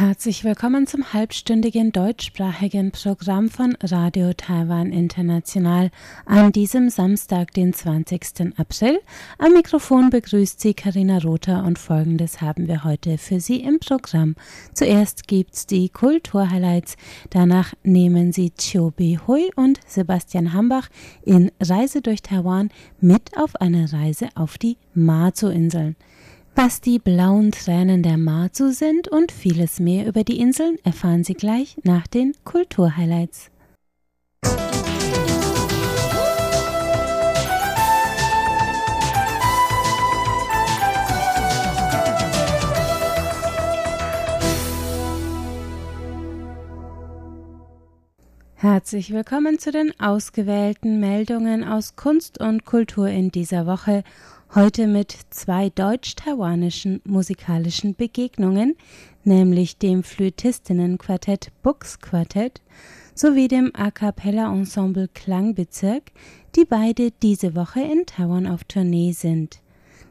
Herzlich willkommen zum halbstündigen deutschsprachigen Programm von Radio Taiwan International an diesem Samstag, den 20. April. Am Mikrofon begrüßt Sie Karina Rother und folgendes haben wir heute für Sie im Programm. Zuerst gibt's die Kulturhighlights, danach nehmen Sie Chiu Bi Hui und Sebastian Hambach in Reise durch Taiwan mit auf eine Reise auf die Mazu-Inseln. Was die blauen Tränen der Mazu sind und vieles mehr über die Inseln erfahren Sie gleich nach den Kulturhighlights. Herzlich willkommen zu den ausgewählten Meldungen aus Kunst und Kultur in dieser Woche Heute mit zwei deutsch-taiwanischen musikalischen Begegnungen, nämlich dem Flötistinnenquartett Bux Quartett sowie dem A cappella Ensemble Klangbezirk, die beide diese Woche in Taiwan auf Tournee sind.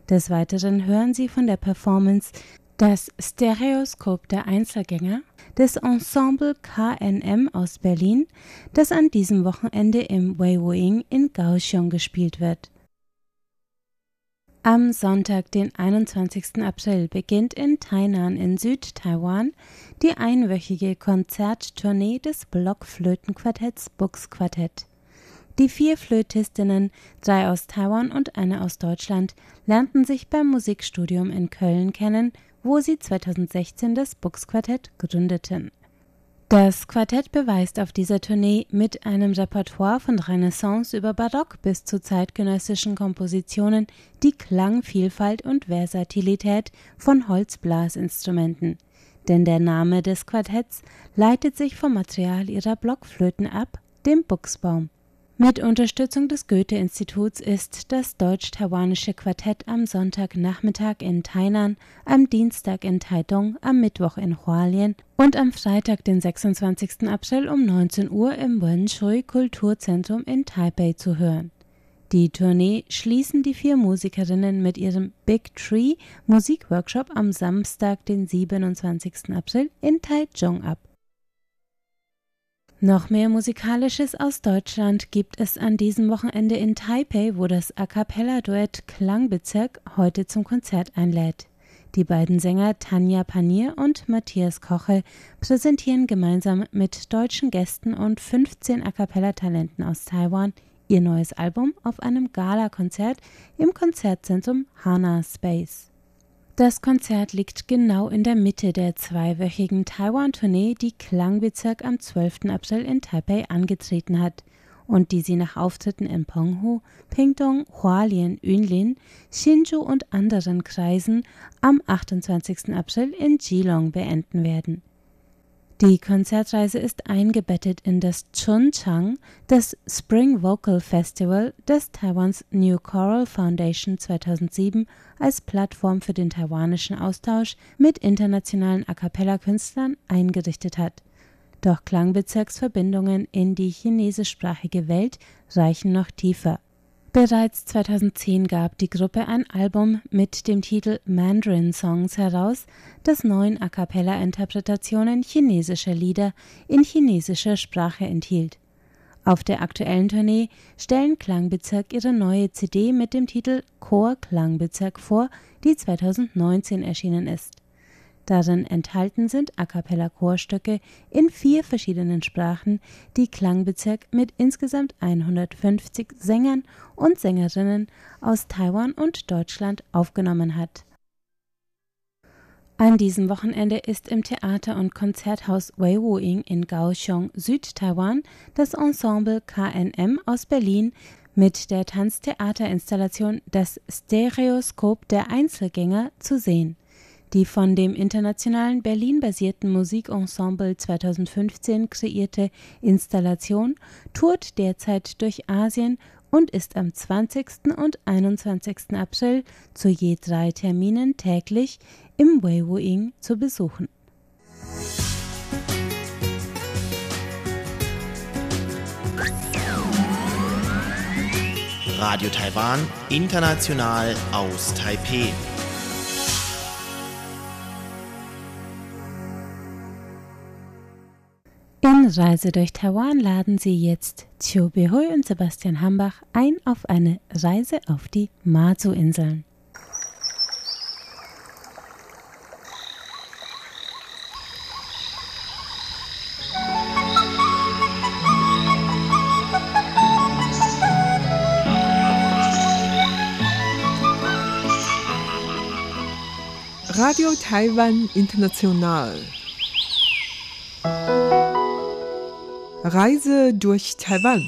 Des Weiteren hören Sie von der Performance das Stereoskop der Einzelgänger des Ensemble KNM aus Berlin, das an diesem Wochenende im Weiwuing in Kaohsiung gespielt wird. Am Sonntag, den 21. April, beginnt in Tainan in Südtaiwan die einwöchige Konzerttournee des Blockflötenquartetts Bux Quartett. Die vier Flötistinnen, drei aus Taiwan und eine aus Deutschland, lernten sich beim Musikstudium in Köln kennen, wo sie 2016 das Bux Quartett gründeten. Das Quartett beweist auf dieser Tournee mit einem Repertoire von Renaissance über Barock bis zu zeitgenössischen Kompositionen die Klangvielfalt und Versatilität von Holzblasinstrumenten. Denn der Name des Quartetts leitet sich vom Material ihrer Blockflöten ab, dem Buchsbaum. Mit Unterstützung des Goethe-Instituts ist das deutsch-taiwanische Quartett am Sonntagnachmittag in Tainan, am Dienstag in Taitung, am Mittwoch in Hualien und am Freitag, den 26. April um 19 Uhr im Wenshui Kulturzentrum in Taipei zu hören. Die Tournee schließen die vier Musikerinnen mit ihrem Big Tree Musikworkshop am Samstag, den 27. April in Taichung ab. Noch mehr Musikalisches aus Deutschland gibt es an diesem Wochenende in Taipei, wo das A cappella-Duett Klangbezirk heute zum Konzert einlädt. Die beiden Sänger Tanja Panier und Matthias Koche präsentieren gemeinsam mit deutschen Gästen und 15 A cappella-Talenten aus Taiwan ihr neues Album auf einem Gala-Konzert im Konzertzentrum Hana Space. Das Konzert liegt genau in der Mitte der zweiwöchigen Taiwan-Tournee, die Klangbezirk am 12. April in Taipei angetreten hat und die sie nach Auftritten in Penghu, Pingtung, Hualien, Yunlin, Hsinchu und anderen Kreisen am 28. April in Geelong beenden werden. Die Konzertreise ist eingebettet in das Chunchang, das Spring Vocal Festival das Taiwans New Choral Foundation 2007 als Plattform für den taiwanischen Austausch mit internationalen A cappella-Künstlern eingerichtet hat. Doch Klangbezirksverbindungen in die chinesischsprachige Welt reichen noch tiefer. Bereits 2010 gab die Gruppe ein Album mit dem Titel Mandarin Songs heraus, das neun A cappella Interpretationen chinesischer Lieder in chinesischer Sprache enthielt. Auf der aktuellen Tournee stellen Klangbezirk ihre neue CD mit dem Titel Chor Klangbezirk vor, die 2019 erschienen ist. Darin enthalten sind A cappella Chorstücke in vier verschiedenen Sprachen, die Klangbezirk mit insgesamt 150 Sängern und Sängerinnen aus Taiwan und Deutschland aufgenommen hat. An diesem Wochenende ist im Theater- und Konzerthaus Weiwuing in Kaohsiung, Südtaiwan, das Ensemble KNM aus Berlin mit der Tanztheaterinstallation Das Stereoskop der Einzelgänger zu sehen die von dem internationalen Berlin-basierten Musikensemble 2015 kreierte Installation tourt derzeit durch Asien und ist am 20. und 21. April zu je drei Terminen täglich im Weiwuing zu besuchen. Radio Taiwan, international aus Taipei. Reise durch Taiwan laden Sie jetzt Chiu Behui und Sebastian Hambach ein auf eine Reise auf die Mazu-Inseln. Radio Taiwan International. Reise durch Taiwan.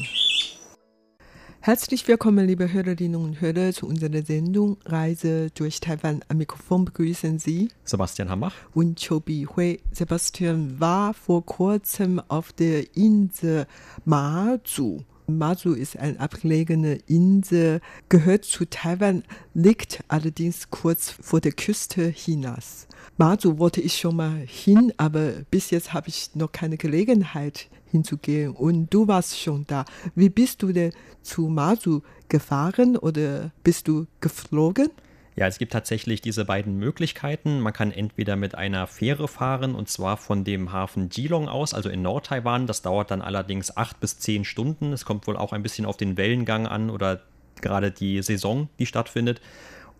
Herzlich willkommen, liebe Hörerinnen und Hörer, zu unserer Sendung Reise durch Taiwan. Am Mikrofon begrüßen Sie Sebastian Hammach und Chobi Hui. Sebastian war vor kurzem auf der Insel Mazu Mazu ist eine abgelegene Insel, gehört zu Taiwan, liegt allerdings kurz vor der Küste Chinas. Mazu wollte ich schon mal hin, aber bis jetzt habe ich noch keine Gelegenheit hinzugehen. Und du warst schon da. Wie bist du denn zu Mazu gefahren oder bist du geflogen? Ja, es gibt tatsächlich diese beiden Möglichkeiten. Man kann entweder mit einer Fähre fahren und zwar von dem Hafen Geelong aus, also in Nord-Taiwan. Das dauert dann allerdings acht bis zehn Stunden. Es kommt wohl auch ein bisschen auf den Wellengang an oder gerade die Saison, die stattfindet.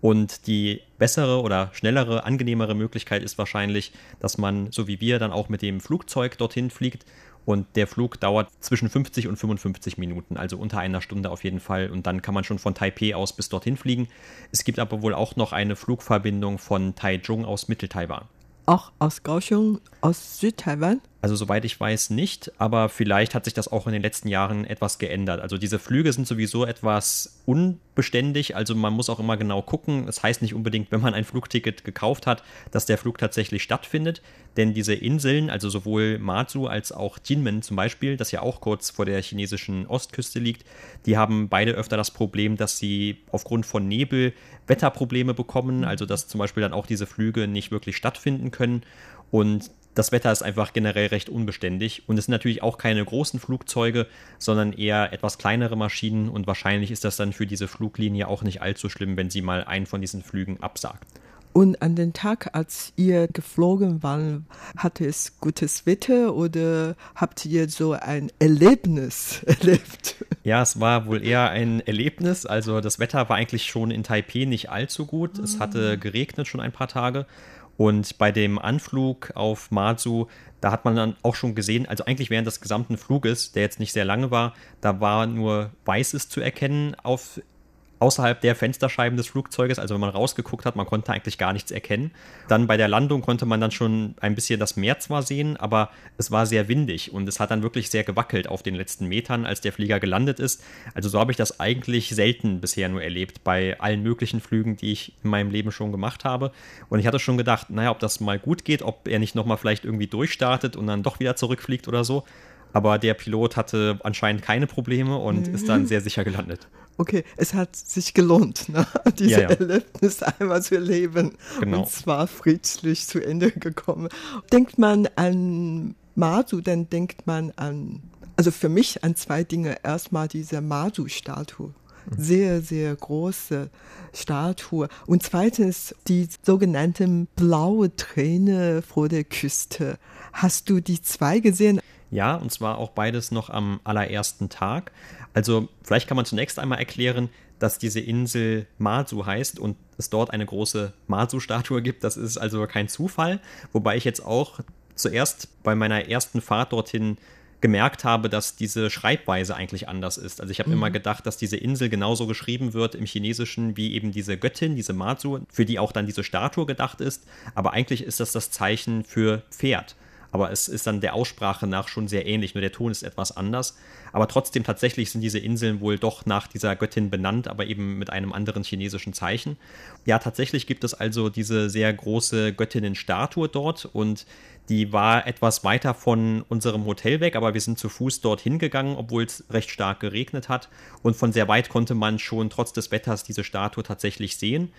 Und die bessere oder schnellere, angenehmere Möglichkeit ist wahrscheinlich, dass man, so wie wir, dann auch mit dem Flugzeug dorthin fliegt und der Flug dauert zwischen 50 und 55 Minuten, also unter einer Stunde auf jeden Fall. Und dann kann man schon von Taipei aus bis dorthin fliegen. Es gibt aber wohl auch noch eine Flugverbindung von Taichung aus Mittel-Taiwan. Auch aus Kaohsiung, aus Südtaiwan? Also soweit ich weiß nicht, aber vielleicht hat sich das auch in den letzten Jahren etwas geändert. Also diese Flüge sind sowieso etwas unbeständig, also man muss auch immer genau gucken. Das heißt nicht unbedingt, wenn man ein Flugticket gekauft hat, dass der Flug tatsächlich stattfindet, denn diese Inseln, also sowohl Matsu als auch Jinmen zum Beispiel, das ja auch kurz vor der chinesischen Ostküste liegt, die haben beide öfter das Problem, dass sie aufgrund von Nebel Wetterprobleme bekommen, also dass zum Beispiel dann auch diese Flüge nicht wirklich stattfinden können. Und das Wetter ist einfach generell recht unbeständig und es sind natürlich auch keine großen Flugzeuge, sondern eher etwas kleinere Maschinen und wahrscheinlich ist das dann für diese Fluglinie auch nicht allzu schlimm, wenn sie mal einen von diesen Flügen absagt. Und an den Tag, als ihr geflogen war, hatte es gutes Wetter oder habt ihr so ein Erlebnis erlebt? Ja, es war wohl eher ein Erlebnis. Also das Wetter war eigentlich schon in Taipei nicht allzu gut. Es hatte geregnet schon ein paar Tage und bei dem Anflug auf Matsu, da hat man dann auch schon gesehen, also eigentlich während des gesamten Fluges, der jetzt nicht sehr lange war, da war nur Weißes zu erkennen auf außerhalb der Fensterscheiben des Flugzeuges. Also wenn man rausgeguckt hat, man konnte eigentlich gar nichts erkennen. Dann bei der Landung konnte man dann schon ein bisschen das Meer zwar sehen, aber es war sehr windig und es hat dann wirklich sehr gewackelt auf den letzten Metern, als der Flieger gelandet ist. Also so habe ich das eigentlich selten bisher nur erlebt bei allen möglichen Flügen, die ich in meinem Leben schon gemacht habe. Und ich hatte schon gedacht, naja, ob das mal gut geht, ob er nicht nochmal vielleicht irgendwie durchstartet und dann doch wieder zurückfliegt oder so. Aber der Pilot hatte anscheinend keine Probleme und mhm. ist dann sehr sicher gelandet okay, es hat sich gelohnt, ne? diese ja, ja. Erlebnis einmal zu erleben. Genau. Und zwar friedlich zu Ende gekommen. Denkt man an Mazu, dann denkt man an, also für mich an zwei Dinge. Erstmal diese Mazu-Statue. Mhm. Sehr, sehr große Statue. Und zweitens die sogenannten blaue Träne vor der Küste. Hast du die zwei gesehen? Ja, und zwar auch beides noch am allerersten Tag. Also vielleicht kann man zunächst einmal erklären, dass diese Insel Mazu heißt und es dort eine große Mazu-Statue gibt. Das ist also kein Zufall. Wobei ich jetzt auch zuerst bei meiner ersten Fahrt dorthin gemerkt habe, dass diese Schreibweise eigentlich anders ist. Also ich habe mhm. immer gedacht, dass diese Insel genauso geschrieben wird im Chinesischen wie eben diese Göttin, diese Mazu, für die auch dann diese Statue gedacht ist. Aber eigentlich ist das das Zeichen für Pferd aber es ist dann der Aussprache nach schon sehr ähnlich, nur der Ton ist etwas anders. Aber trotzdem tatsächlich sind diese Inseln wohl doch nach dieser Göttin benannt, aber eben mit einem anderen chinesischen Zeichen. Ja, tatsächlich gibt es also diese sehr große Göttinnenstatue dort und die war etwas weiter von unserem Hotel weg, aber wir sind zu Fuß dorthin gegangen, obwohl es recht stark geregnet hat. Und von sehr weit konnte man schon trotz des Wetters diese Statue tatsächlich sehen.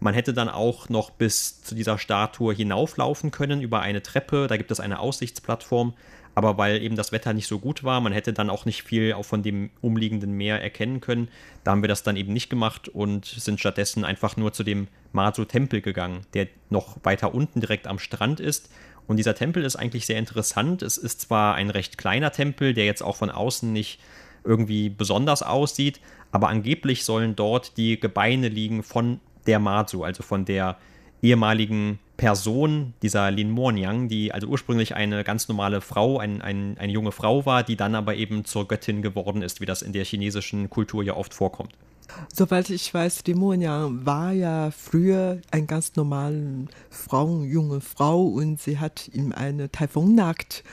Man hätte dann auch noch bis zu dieser Statue hinauflaufen können über eine Treppe. Da gibt es eine Aussichtsplattform. aber weil eben das Wetter nicht so gut war, man hätte dann auch nicht viel auch von dem umliegenden Meer erkennen können. Da haben wir das dann eben nicht gemacht und sind stattdessen einfach nur zu dem Mazu-Tempel gegangen, der noch weiter unten direkt am Strand ist. Und dieser Tempel ist eigentlich sehr interessant. Es ist zwar ein recht kleiner Tempel, der jetzt auch von außen nicht irgendwie besonders aussieht, aber angeblich sollen dort die Gebeine liegen von der Mazu, also von der ehemaligen Person, dieser Lin Mornyang, die also ursprünglich eine ganz normale Frau, ein, ein, eine junge Frau war, die dann aber eben zur Göttin geworden ist, wie das in der chinesischen Kultur ja oft vorkommt. Soweit ich weiß, die Monyang war ja früher eine ganz normale Frau, junge Frau und sie hat in einer Taifunnacht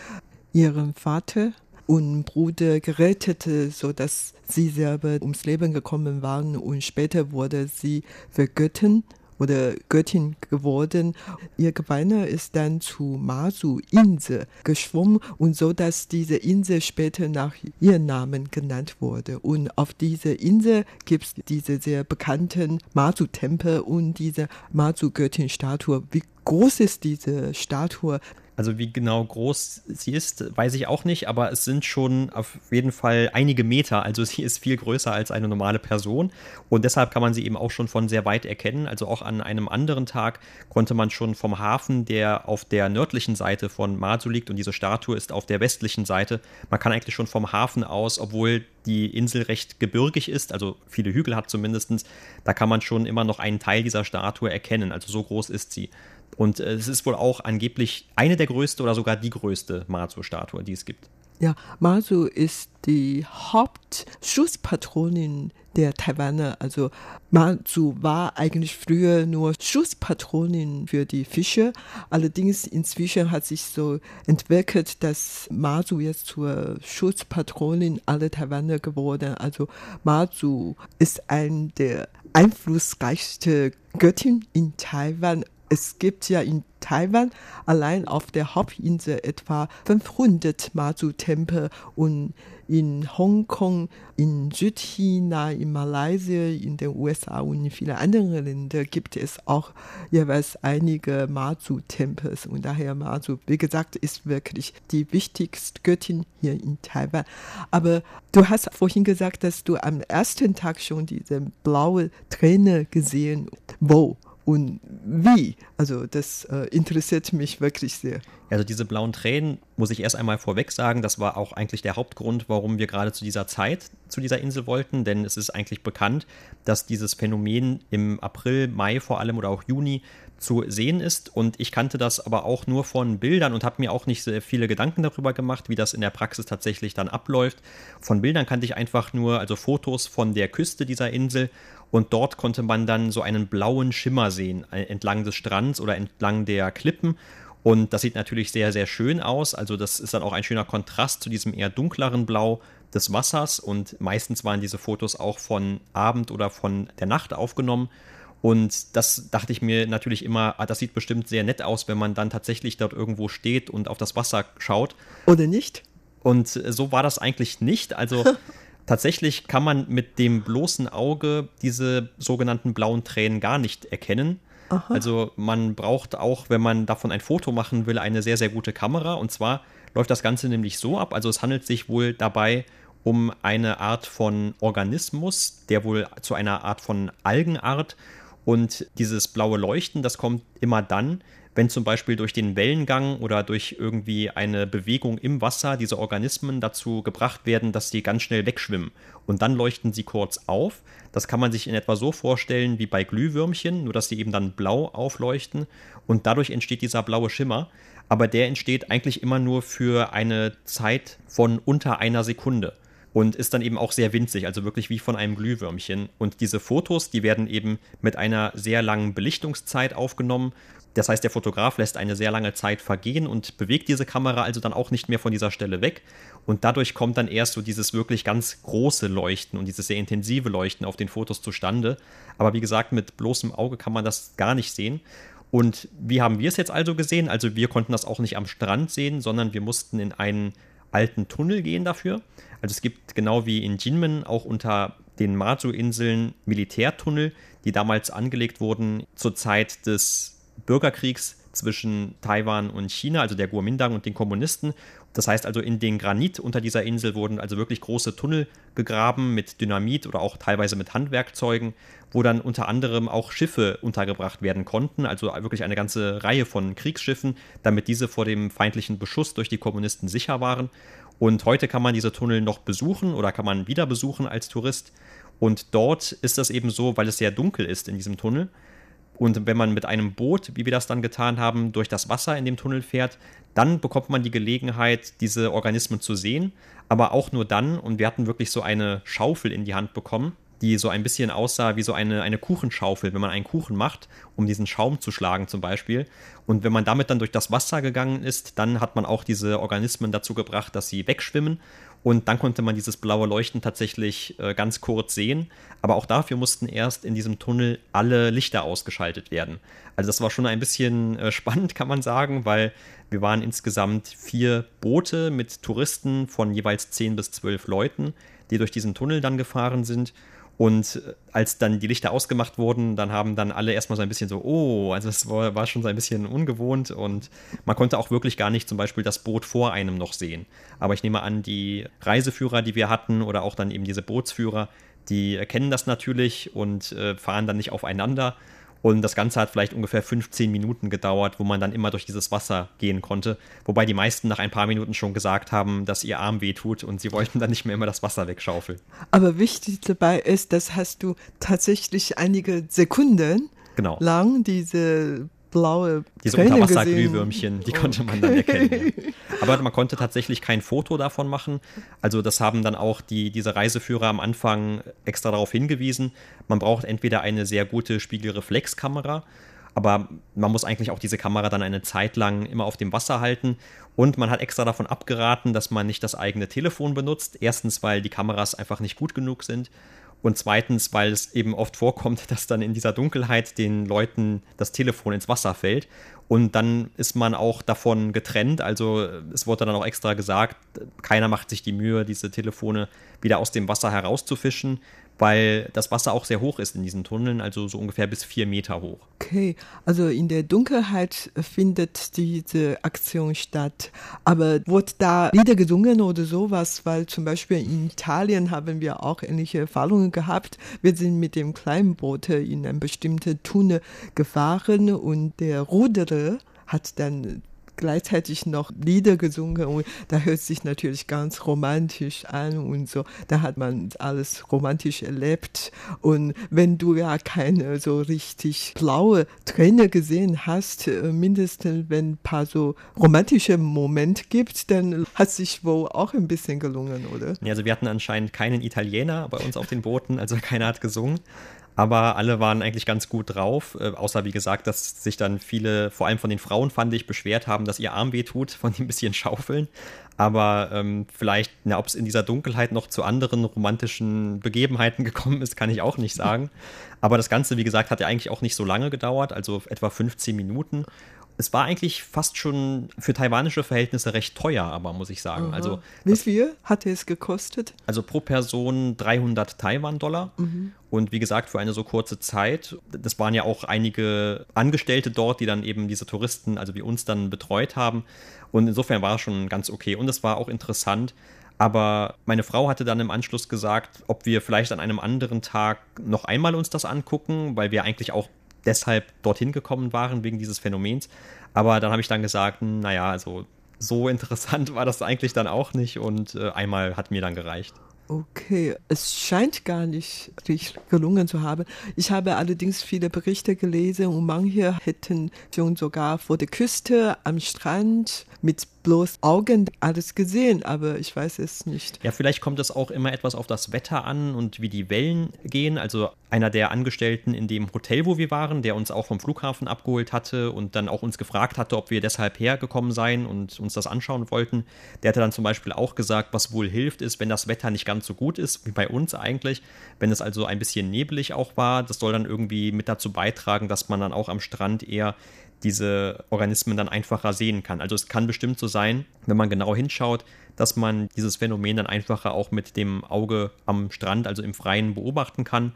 ihren Vater und Bruder gerettet, sodass sie selber ums Leben gekommen waren und später wurde sie vergötten oder Göttin geworden. Ihr Gebeine ist dann zu Masu-Insel geschwommen und so, dass diese Insel später nach ihrem Namen genannt wurde. Und auf dieser Insel gibt es diese sehr bekannten Masu-Tempel und diese Masu-Göttin-Statue. Wie groß ist diese Statue? Also wie genau groß sie ist, weiß ich auch nicht, aber es sind schon auf jeden Fall einige Meter. Also sie ist viel größer als eine normale Person und deshalb kann man sie eben auch schon von sehr weit erkennen. Also auch an einem anderen Tag konnte man schon vom Hafen, der auf der nördlichen Seite von Mazu liegt und diese Statue ist auf der westlichen Seite, man kann eigentlich schon vom Hafen aus, obwohl die Insel recht gebirgig ist, also viele Hügel hat zumindest, da kann man schon immer noch einen Teil dieser Statue erkennen. Also so groß ist sie. Und äh, es ist wohl auch angeblich eine der größte oder sogar die größte Mazu-Statue, die es gibt. Ja, Mazu ist die Hauptschutzpatronin der Taiwaner. Also Mazu war eigentlich früher nur Schutzpatronin für die Fische. Allerdings inzwischen hat sich so entwickelt, dass Mazu jetzt zur Schutzpatronin aller Taiwaner geworden. Also Mazu ist ein der einflussreichsten Göttin in Taiwan es gibt ja in Taiwan allein auf der Hauptinsel etwa 500 Mazu-Tempel und in Hongkong, in Südchina, in Malaysia, in den USA und in vielen anderen Ländern gibt es auch jeweils einige Mazu-Tempel. Und daher Mazu, wie gesagt, ist wirklich die wichtigste Göttin hier in Taiwan. Aber du hast vorhin gesagt, dass du am ersten Tag schon diese blaue Träne gesehen. Wo? Und wie. Also das äh, interessiert mich wirklich sehr. Also diese blauen Tränen, muss ich erst einmal vorweg sagen, das war auch eigentlich der Hauptgrund, warum wir gerade zu dieser Zeit zu dieser Insel wollten, denn es ist eigentlich bekannt, dass dieses Phänomen im April, Mai vor allem oder auch Juni zu sehen ist. Und ich kannte das aber auch nur von Bildern und habe mir auch nicht sehr viele Gedanken darüber gemacht, wie das in der Praxis tatsächlich dann abläuft. Von Bildern kannte ich einfach nur, also Fotos von der Küste dieser Insel und dort konnte man dann so einen blauen Schimmer sehen äh, entlang des Strands oder entlang der Klippen. Und das sieht natürlich sehr, sehr schön aus. Also das ist dann auch ein schöner Kontrast zu diesem eher dunkleren Blau des Wassers. Und meistens waren diese Fotos auch von Abend oder von der Nacht aufgenommen. Und das dachte ich mir natürlich immer, ah, das sieht bestimmt sehr nett aus, wenn man dann tatsächlich dort irgendwo steht und auf das Wasser schaut. Oder nicht? Und äh, so war das eigentlich nicht. Also tatsächlich kann man mit dem bloßen Auge diese sogenannten blauen Tränen gar nicht erkennen. Aha. Also man braucht auch, wenn man davon ein Foto machen will, eine sehr, sehr gute Kamera. Und zwar läuft das Ganze nämlich so ab. Also es handelt sich wohl dabei um eine Art von Organismus, der wohl zu einer Art von Algenart und dieses blaue Leuchten, das kommt immer dann, wenn zum Beispiel durch den Wellengang oder durch irgendwie eine Bewegung im Wasser diese Organismen dazu gebracht werden, dass sie ganz schnell wegschwimmen. Und dann leuchten sie kurz auf. Das kann man sich in etwa so vorstellen wie bei Glühwürmchen, nur dass sie eben dann blau aufleuchten und dadurch entsteht dieser blaue Schimmer. Aber der entsteht eigentlich immer nur für eine Zeit von unter einer Sekunde und ist dann eben auch sehr winzig, also wirklich wie von einem Glühwürmchen. Und diese Fotos, die werden eben mit einer sehr langen Belichtungszeit aufgenommen. Das heißt, der Fotograf lässt eine sehr lange Zeit vergehen und bewegt diese Kamera also dann auch nicht mehr von dieser Stelle weg. Und dadurch kommt dann erst so dieses wirklich ganz große Leuchten und dieses sehr intensive Leuchten auf den Fotos zustande. Aber wie gesagt, mit bloßem Auge kann man das gar nicht sehen. Und wie haben wir es jetzt also gesehen? Also wir konnten das auch nicht am Strand sehen, sondern wir mussten in einen alten Tunnel gehen dafür. Also es gibt genau wie in Jinmen auch unter den Mazu-Inseln Militärtunnel, die damals angelegt wurden zur Zeit des Bürgerkriegs zwischen Taiwan und China, also der Kuomintang und den Kommunisten. Das heißt also, in den Granit unter dieser Insel wurden also wirklich große Tunnel gegraben mit Dynamit oder auch teilweise mit Handwerkzeugen, wo dann unter anderem auch Schiffe untergebracht werden konnten, also wirklich eine ganze Reihe von Kriegsschiffen, damit diese vor dem feindlichen Beschuss durch die Kommunisten sicher waren. Und heute kann man diese Tunnel noch besuchen oder kann man wieder besuchen als Tourist. Und dort ist das eben so, weil es sehr dunkel ist in diesem Tunnel. Und wenn man mit einem Boot, wie wir das dann getan haben, durch das Wasser in dem Tunnel fährt, dann bekommt man die Gelegenheit, diese Organismen zu sehen. Aber auch nur dann. Und wir hatten wirklich so eine Schaufel in die Hand bekommen die so ein bisschen aussah wie so eine, eine Kuchenschaufel, wenn man einen Kuchen macht, um diesen Schaum zu schlagen zum Beispiel. Und wenn man damit dann durch das Wasser gegangen ist, dann hat man auch diese Organismen dazu gebracht, dass sie wegschwimmen. Und dann konnte man dieses blaue Leuchten tatsächlich äh, ganz kurz sehen. Aber auch dafür mussten erst in diesem Tunnel alle Lichter ausgeschaltet werden. Also das war schon ein bisschen äh, spannend, kann man sagen, weil wir waren insgesamt vier Boote mit Touristen von jeweils zehn bis zwölf Leuten, die durch diesen Tunnel dann gefahren sind. Und als dann die Lichter ausgemacht wurden, dann haben dann alle erstmal so ein bisschen so, oh, also es war, war, schon so ein bisschen ungewohnt und man konnte auch wirklich gar nicht zum Beispiel das Boot vor einem noch sehen. Aber ich nehme an, die Reiseführer, die wir hatten oder auch dann eben diese Bootsführer, die erkennen das natürlich und äh, fahren dann nicht aufeinander und das Ganze hat vielleicht ungefähr 15 Minuten gedauert, wo man dann immer durch dieses Wasser gehen konnte. Wobei die meisten nach ein paar Minuten schon gesagt haben, dass ihr Arm wehtut und sie wollten dann nicht mehr immer das Wasser wegschaufeln. Aber wichtig dabei ist, dass hast du tatsächlich einige Sekunden genau. lang diese blaue Diese Unterwasserglühwürmchen, die konnte man dann erkennen. Ja. Aber man konnte tatsächlich kein Foto davon machen. Also das haben dann auch die, diese Reiseführer am Anfang extra darauf hingewiesen. Man braucht entweder eine sehr gute Spiegelreflexkamera, aber man muss eigentlich auch diese Kamera dann eine Zeit lang immer auf dem Wasser halten. Und man hat extra davon abgeraten, dass man nicht das eigene Telefon benutzt. Erstens, weil die Kameras einfach nicht gut genug sind. Und zweitens, weil es eben oft vorkommt, dass dann in dieser Dunkelheit den Leuten das Telefon ins Wasser fällt. Und dann ist man auch davon getrennt. Also es wurde dann auch extra gesagt, keiner macht sich die Mühe, diese Telefone wieder aus dem Wasser herauszufischen weil das Wasser auch sehr hoch ist in diesen Tunneln, also so ungefähr bis vier Meter hoch. Okay, also in der Dunkelheit findet diese Aktion statt. Aber wurde da Lieder gesungen oder sowas? Weil zum Beispiel in Italien haben wir auch ähnliche Erfahrungen gehabt. Wir sind mit dem kleinen Boot in eine bestimmte Tunnel gefahren und der Ruderer hat dann gleichzeitig noch Lieder gesungen und da hört sich natürlich ganz romantisch an und so. Da hat man alles romantisch erlebt und wenn du ja keine so richtig blaue Träne gesehen hast, äh, mindestens wenn ein paar so romantische Momente gibt, dann hat sich wohl auch ein bisschen gelungen, oder? Ja, also wir hatten anscheinend keinen Italiener bei uns auf den Booten, also keiner hat gesungen aber alle waren eigentlich ganz gut drauf, äh, außer wie gesagt, dass sich dann viele, vor allem von den Frauen fand ich, beschwert haben, dass ihr Arm weh tut von dem bisschen Schaufeln. Aber ähm, vielleicht, ob es in dieser Dunkelheit noch zu anderen romantischen Begebenheiten gekommen ist, kann ich auch nicht sagen. Aber das Ganze, wie gesagt, hat ja eigentlich auch nicht so lange gedauert, also etwa 15 Minuten es war eigentlich fast schon für taiwanische Verhältnisse recht teuer, aber muss ich sagen. Also wie viel hatte es gekostet? Also pro Person 300 Taiwan-Dollar. Mhm. Und wie gesagt, für eine so kurze Zeit, das waren ja auch einige Angestellte dort, die dann eben diese Touristen, also wie uns dann betreut haben. Und insofern war es schon ganz okay. Und es war auch interessant. Aber meine Frau hatte dann im Anschluss gesagt, ob wir vielleicht an einem anderen Tag noch einmal uns das angucken, weil wir eigentlich auch deshalb dorthin gekommen waren, wegen dieses Phänomens. Aber dann habe ich dann gesagt, hm, naja, also so interessant war das eigentlich dann auch nicht und äh, einmal hat mir dann gereicht. Okay, es scheint gar nicht gelungen zu haben. Ich habe allerdings viele Berichte gelesen und manche hätten schon sogar vor der Küste am Strand mit bloß Augen alles gesehen, aber ich weiß es nicht. Ja, vielleicht kommt es auch immer etwas auf das Wetter an und wie die Wellen gehen. Also einer der Angestellten in dem Hotel, wo wir waren, der uns auch vom Flughafen abgeholt hatte und dann auch uns gefragt hatte, ob wir deshalb hergekommen seien und uns das anschauen wollten, der hatte dann zum Beispiel auch gesagt, was wohl hilft, ist, wenn das Wetter nicht ganz so gut ist, wie bei uns eigentlich, wenn es also ein bisschen nebelig auch war, das soll dann irgendwie mit dazu beitragen, dass man dann auch am Strand eher diese Organismen dann einfacher sehen kann. Also es kann bestimmt so sein, wenn man genau hinschaut, dass man dieses Phänomen dann einfacher auch mit dem Auge am Strand, also im Freien, beobachten kann.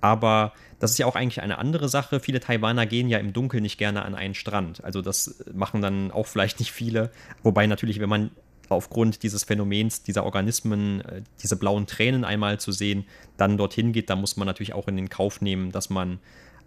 Aber das ist ja auch eigentlich eine andere Sache. Viele Taiwaner gehen ja im Dunkeln nicht gerne an einen Strand. Also das machen dann auch vielleicht nicht viele. Wobei natürlich, wenn man aufgrund dieses Phänomens, dieser Organismen, äh, diese blauen Tränen einmal zu sehen, dann dorthin geht, da muss man natürlich auch in den Kauf nehmen, dass man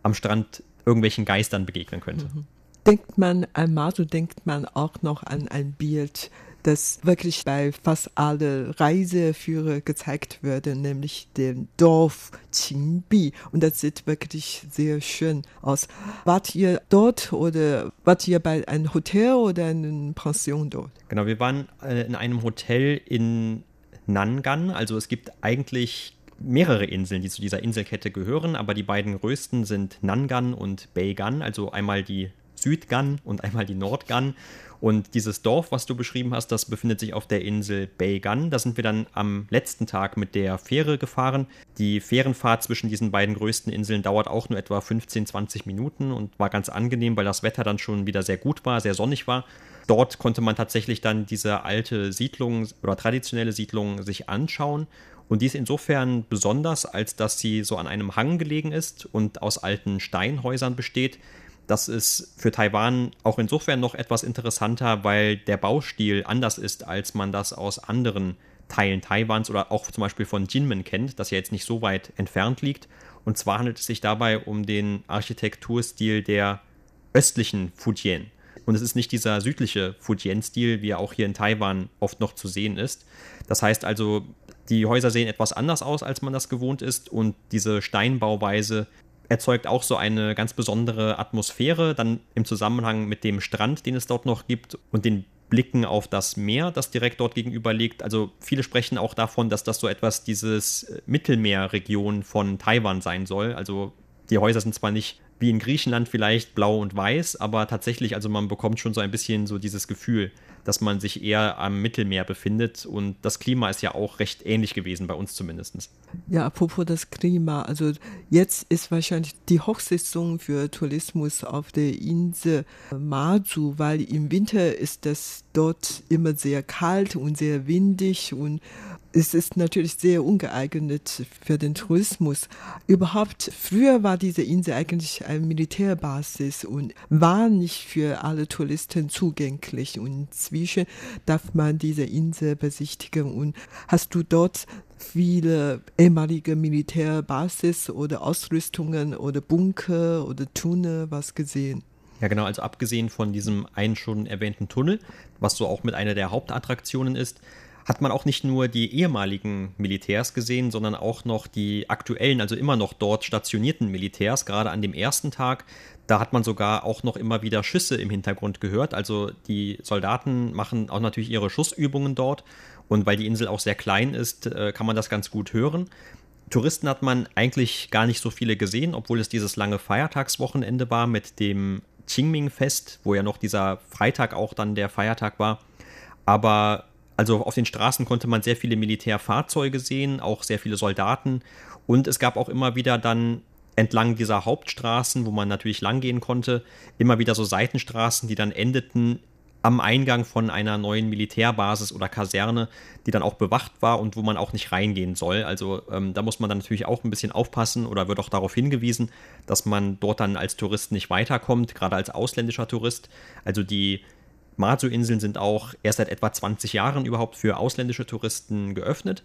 am Strand irgendwelchen Geistern begegnen könnte. Mhm. Denkt man an Masu, denkt man auch noch an ein Bild das wirklich bei fast alle Reiseführer gezeigt würde, nämlich dem Dorf Qingbi. Und das sieht wirklich sehr schön aus. Wart ihr dort oder wart ihr bei einem Hotel oder einer Pension dort? Genau, wir waren äh, in einem Hotel in Nangan. Also es gibt eigentlich mehrere Inseln, die zu dieser Inselkette gehören, aber die beiden größten sind Nangan und Beigan, also einmal die Südgan und einmal die Nordgan. Und dieses Dorf, was du beschrieben hast, das befindet sich auf der Insel Beigan. Da sind wir dann am letzten Tag mit der Fähre gefahren. Die Fährenfahrt zwischen diesen beiden größten Inseln dauert auch nur etwa 15, 20 Minuten und war ganz angenehm, weil das Wetter dann schon wieder sehr gut war, sehr sonnig war. Dort konnte man tatsächlich dann diese alte Siedlung oder traditionelle Siedlung sich anschauen. Und die ist insofern besonders, als dass sie so an einem Hang gelegen ist und aus alten Steinhäusern besteht, das ist für Taiwan auch insofern noch etwas interessanter, weil der Baustil anders ist, als man das aus anderen Teilen Taiwans oder auch zum Beispiel von Jinmen kennt, das ja jetzt nicht so weit entfernt liegt. Und zwar handelt es sich dabei um den Architekturstil der östlichen Fujian. Und es ist nicht dieser südliche Fujian-Stil, wie er auch hier in Taiwan oft noch zu sehen ist. Das heißt also, die Häuser sehen etwas anders aus, als man das gewohnt ist. Und diese Steinbauweise erzeugt auch so eine ganz besondere Atmosphäre, dann im Zusammenhang mit dem Strand, den es dort noch gibt und den Blicken auf das Meer, das direkt dort gegenüber liegt. Also viele sprechen auch davon, dass das so etwas dieses äh, Mittelmeerregion von Taiwan sein soll. Also die Häuser sind zwar nicht wie in Griechenland vielleicht blau und weiß, aber tatsächlich, also man bekommt schon so ein bisschen so dieses Gefühl, dass man sich eher am Mittelmeer befindet und das Klima ist ja auch recht ähnlich gewesen, bei uns zumindest. Ja, apropos das Klima, also jetzt ist wahrscheinlich die Hochsaison für Tourismus auf der Insel Mazu, weil im Winter ist das dort immer sehr kalt und sehr windig und es ist natürlich sehr ungeeignet für den Tourismus. Überhaupt, früher war diese Insel eigentlich eine Militärbasis und war nicht für alle Touristen zugänglich. Und inzwischen darf man diese Insel besichtigen. Und hast du dort viele ehemalige Militärbasis oder Ausrüstungen oder Bunker oder Tunnel was gesehen? Ja, genau, also abgesehen von diesem einen schon erwähnten Tunnel, was so auch mit einer der Hauptattraktionen ist, hat man auch nicht nur die ehemaligen Militärs gesehen, sondern auch noch die aktuellen, also immer noch dort stationierten Militärs, gerade an dem ersten Tag. Da hat man sogar auch noch immer wieder Schüsse im Hintergrund gehört. Also die Soldaten machen auch natürlich ihre Schussübungen dort. Und weil die Insel auch sehr klein ist, äh, kann man das ganz gut hören. Touristen hat man eigentlich gar nicht so viele gesehen, obwohl es dieses lange Feiertagswochenende war mit dem Qingming-Fest, wo ja noch dieser Freitag auch dann der Feiertag war. Aber also auf den Straßen konnte man sehr viele Militärfahrzeuge sehen, auch sehr viele Soldaten. Und es gab auch immer wieder dann entlang dieser Hauptstraßen, wo man natürlich langgehen konnte, immer wieder so Seitenstraßen, die dann endeten am Eingang von einer neuen Militärbasis oder Kaserne, die dann auch bewacht war und wo man auch nicht reingehen soll. Also ähm, da muss man dann natürlich auch ein bisschen aufpassen oder wird auch darauf hingewiesen, dass man dort dann als Tourist nicht weiterkommt, gerade als ausländischer Tourist. Also die Matsu-Inseln sind auch erst seit etwa 20 Jahren überhaupt für ausländische Touristen geöffnet.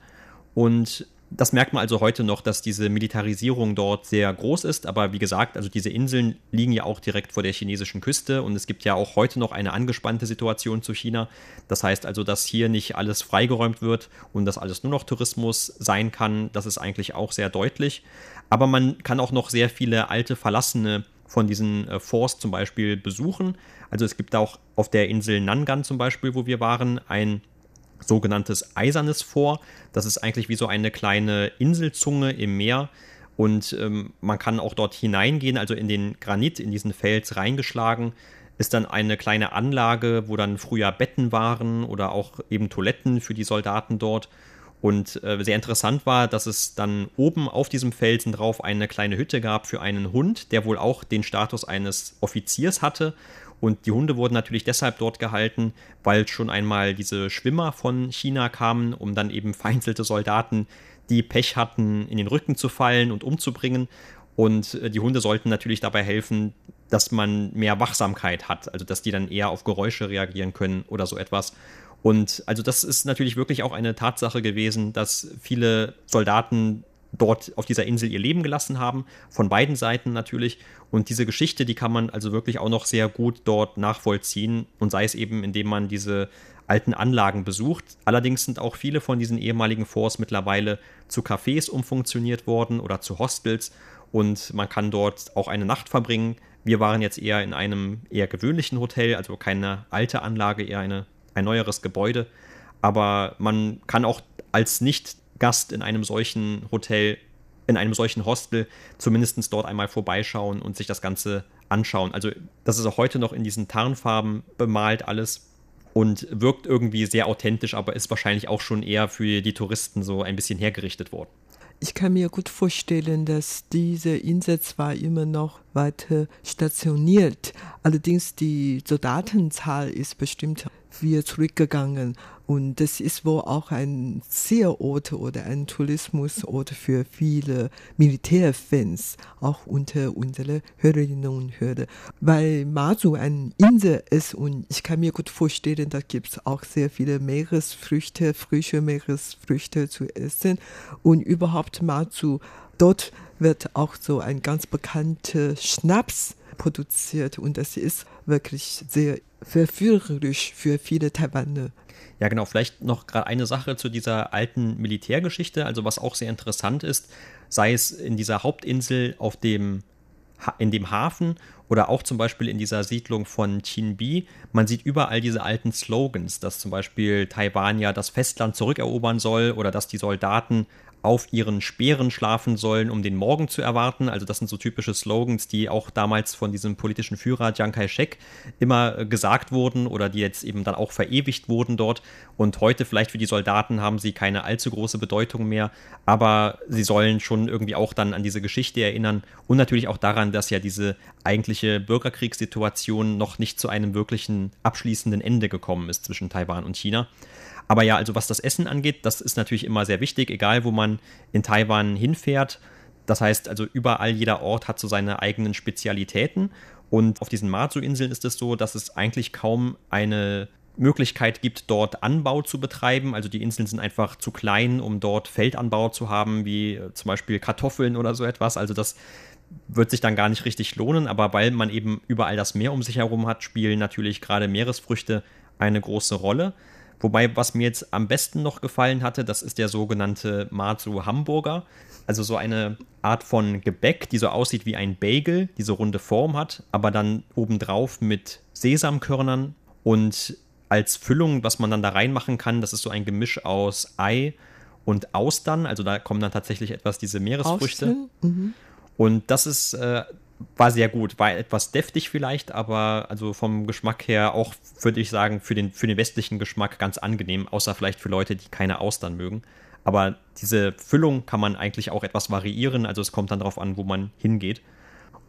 Und das merkt man also heute noch, dass diese Militarisierung dort sehr groß ist. Aber wie gesagt, also diese Inseln liegen ja auch direkt vor der chinesischen Küste und es gibt ja auch heute noch eine angespannte Situation zu China. Das heißt also, dass hier nicht alles freigeräumt wird und dass alles nur noch Tourismus sein kann, das ist eigentlich auch sehr deutlich. Aber man kann auch noch sehr viele alte verlassene von diesen äh, Forts zum Beispiel besuchen. Also es gibt auch auf der Insel Nangan zum Beispiel, wo wir waren, ein sogenanntes eisernes Fort. Das ist eigentlich wie so eine kleine Inselzunge im Meer. Und ähm, man kann auch dort hineingehen, also in den Granit, in diesen Fels reingeschlagen, ist dann eine kleine Anlage, wo dann früher Betten waren oder auch eben Toiletten für die Soldaten dort. Und äh, sehr interessant war, dass es dann oben auf diesem Felsen drauf eine kleine Hütte gab für einen Hund, der wohl auch den Status eines Offiziers hatte. Und die Hunde wurden natürlich deshalb dort gehalten, weil schon einmal diese Schwimmer von China kamen, um dann eben vereinzelte Soldaten, die Pech hatten, in den Rücken zu fallen und umzubringen. Und äh, die Hunde sollten natürlich dabei helfen, dass man mehr Wachsamkeit hat, also dass die dann eher auf Geräusche reagieren können oder so etwas. Und also das ist natürlich wirklich auch eine Tatsache gewesen, dass viele Soldaten dort auf dieser Insel ihr Leben gelassen haben, von beiden Seiten natürlich. Und diese Geschichte, die kann man also wirklich auch noch sehr gut dort nachvollziehen und sei es eben, indem man diese alten Anlagen besucht. Allerdings sind auch viele von diesen ehemaligen Forts mittlerweile zu Cafés umfunktioniert worden oder zu Hostels und man kann dort auch eine Nacht verbringen. Wir waren jetzt eher in einem eher gewöhnlichen Hotel, also keine alte Anlage, eher eine, ein neueres Gebäude. Aber man kann auch als Nicht-Gast in einem solchen Hotel, in einem solchen Hostel zumindest dort einmal vorbeischauen und sich das Ganze anschauen. Also das ist auch heute noch in diesen Tarnfarben bemalt alles und wirkt irgendwie sehr authentisch, aber ist wahrscheinlich auch schon eher für die Touristen so ein bisschen hergerichtet worden. Ich kann mir gut vorstellen, dass diese Insel zwar immer noch weiter stationiert, allerdings die Soldatenzahl ist bestimmt wieder zurückgegangen. Und das ist wohl auch ein Seherort oder ein Tourismusort für viele Militärfans, auch unter unsere Hörerinnen und Hörer. Weil Mazu eine Insel ist und ich kann mir gut vorstellen, da gibt es auch sehr viele Meeresfrüchte, frische Meeresfrüchte zu essen. Und überhaupt Mazu, dort wird auch so ein ganz bekannter Schnaps produziert und das ist wirklich sehr verführerisch für viele Taiwaner. Ja, genau. Vielleicht noch gerade eine Sache zu dieser alten Militärgeschichte. Also was auch sehr interessant ist, sei es in dieser Hauptinsel auf dem in dem Hafen oder auch zum Beispiel in dieser Siedlung von Chinbi. Man sieht überall diese alten Slogans, dass zum Beispiel Taiwan ja das Festland zurückerobern soll oder dass die Soldaten auf ihren Speeren schlafen sollen, um den Morgen zu erwarten. Also das sind so typische Slogans, die auch damals von diesem politischen Führer Chiang Kai-shek immer äh, gesagt wurden oder die jetzt eben dann auch verewigt wurden dort. Und heute vielleicht für die Soldaten haben sie keine allzu große Bedeutung mehr, aber sie sollen schon irgendwie auch dann an diese Geschichte erinnern und natürlich auch daran, dass ja diese eigentliche Bürgerkriegssituation noch nicht zu einem wirklichen abschließenden Ende gekommen ist zwischen Taiwan und China. Aber ja, also was das Essen angeht, das ist natürlich immer sehr wichtig, egal wo man in Taiwan hinfährt. Das heißt also überall, jeder Ort hat so seine eigenen Spezialitäten. Und auf diesen Matsu-Inseln ist es so, dass es eigentlich kaum eine Möglichkeit gibt, dort Anbau zu betreiben. Also die Inseln sind einfach zu klein, um dort Feldanbau zu haben, wie äh, zum Beispiel Kartoffeln oder so etwas. Also das wird sich dann gar nicht richtig lohnen, aber weil man eben überall das Meer um sich herum hat, spielen natürlich gerade Meeresfrüchte eine große Rolle. Wobei, was mir jetzt am besten noch gefallen hatte, das ist der sogenannte Marzu Hamburger. Also so eine Art von Gebäck, die so aussieht wie ein Bagel, diese runde Form hat, aber dann obendrauf mit Sesamkörnern und als Füllung, was man dann da reinmachen kann, das ist so ein Gemisch aus Ei und Austern. Also da kommen dann tatsächlich etwas diese Meeresfrüchte. Mhm. Und das ist äh, war sehr gut, war etwas deftig vielleicht, aber also vom Geschmack her auch, würde ich sagen, für den, für den westlichen Geschmack ganz angenehm, außer vielleicht für Leute, die keine Austern mögen. Aber diese Füllung kann man eigentlich auch etwas variieren, also es kommt dann darauf an, wo man hingeht.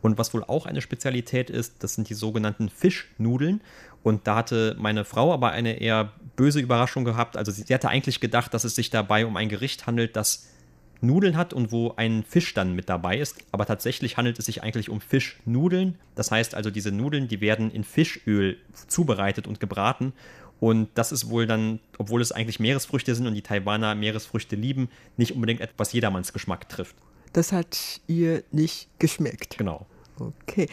Und was wohl auch eine Spezialität ist, das sind die sogenannten Fischnudeln. Und da hatte meine Frau aber eine eher böse Überraschung gehabt. Also sie, sie hatte eigentlich gedacht, dass es sich dabei um ein Gericht handelt, das Nudeln hat und wo ein Fisch dann mit dabei ist. Aber tatsächlich handelt es sich eigentlich um Fischnudeln. Das heißt also, diese Nudeln, die werden in Fischöl zubereitet und gebraten. Und das ist wohl dann, obwohl es eigentlich Meeresfrüchte sind und die Taiwaner Meeresfrüchte lieben, nicht unbedingt etwas jedermanns Geschmack trifft. Das hat ihr nicht geschmeckt. Genau. Okay.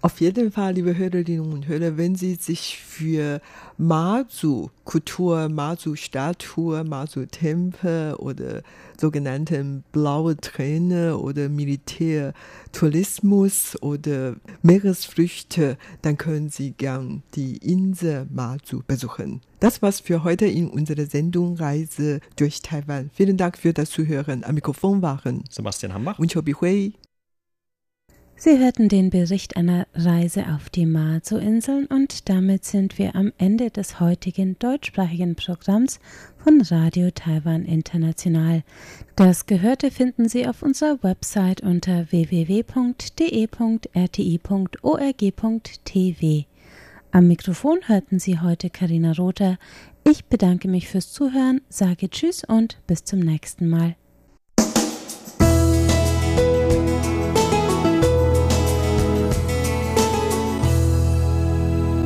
Auf jeden Fall, liebe Hörerinnen und Hörer, wenn Sie sich für Mazu-Kultur, Mazu-Statue, Mazu-Tempel oder sogenannten blaue Träne oder Militärtourismus oder Meeresfrüchte, dann können Sie gern die Insel Mazu besuchen. Das war's für heute in unserer Sendung Reise durch Taiwan. Vielen Dank für das Zuhören. Am Mikrofon waren Sebastian Hambach und Chobi Hui. Sie hörten den Bericht einer Reise auf die Mazo-Inseln und damit sind wir am Ende des heutigen deutschsprachigen Programms von Radio Taiwan International. Das Gehörte finden Sie auf unserer Website unter www.de.rti.org.tv. Am Mikrofon hörten Sie heute Karina Rother. Ich bedanke mich fürs Zuhören, sage Tschüss und bis zum nächsten Mal.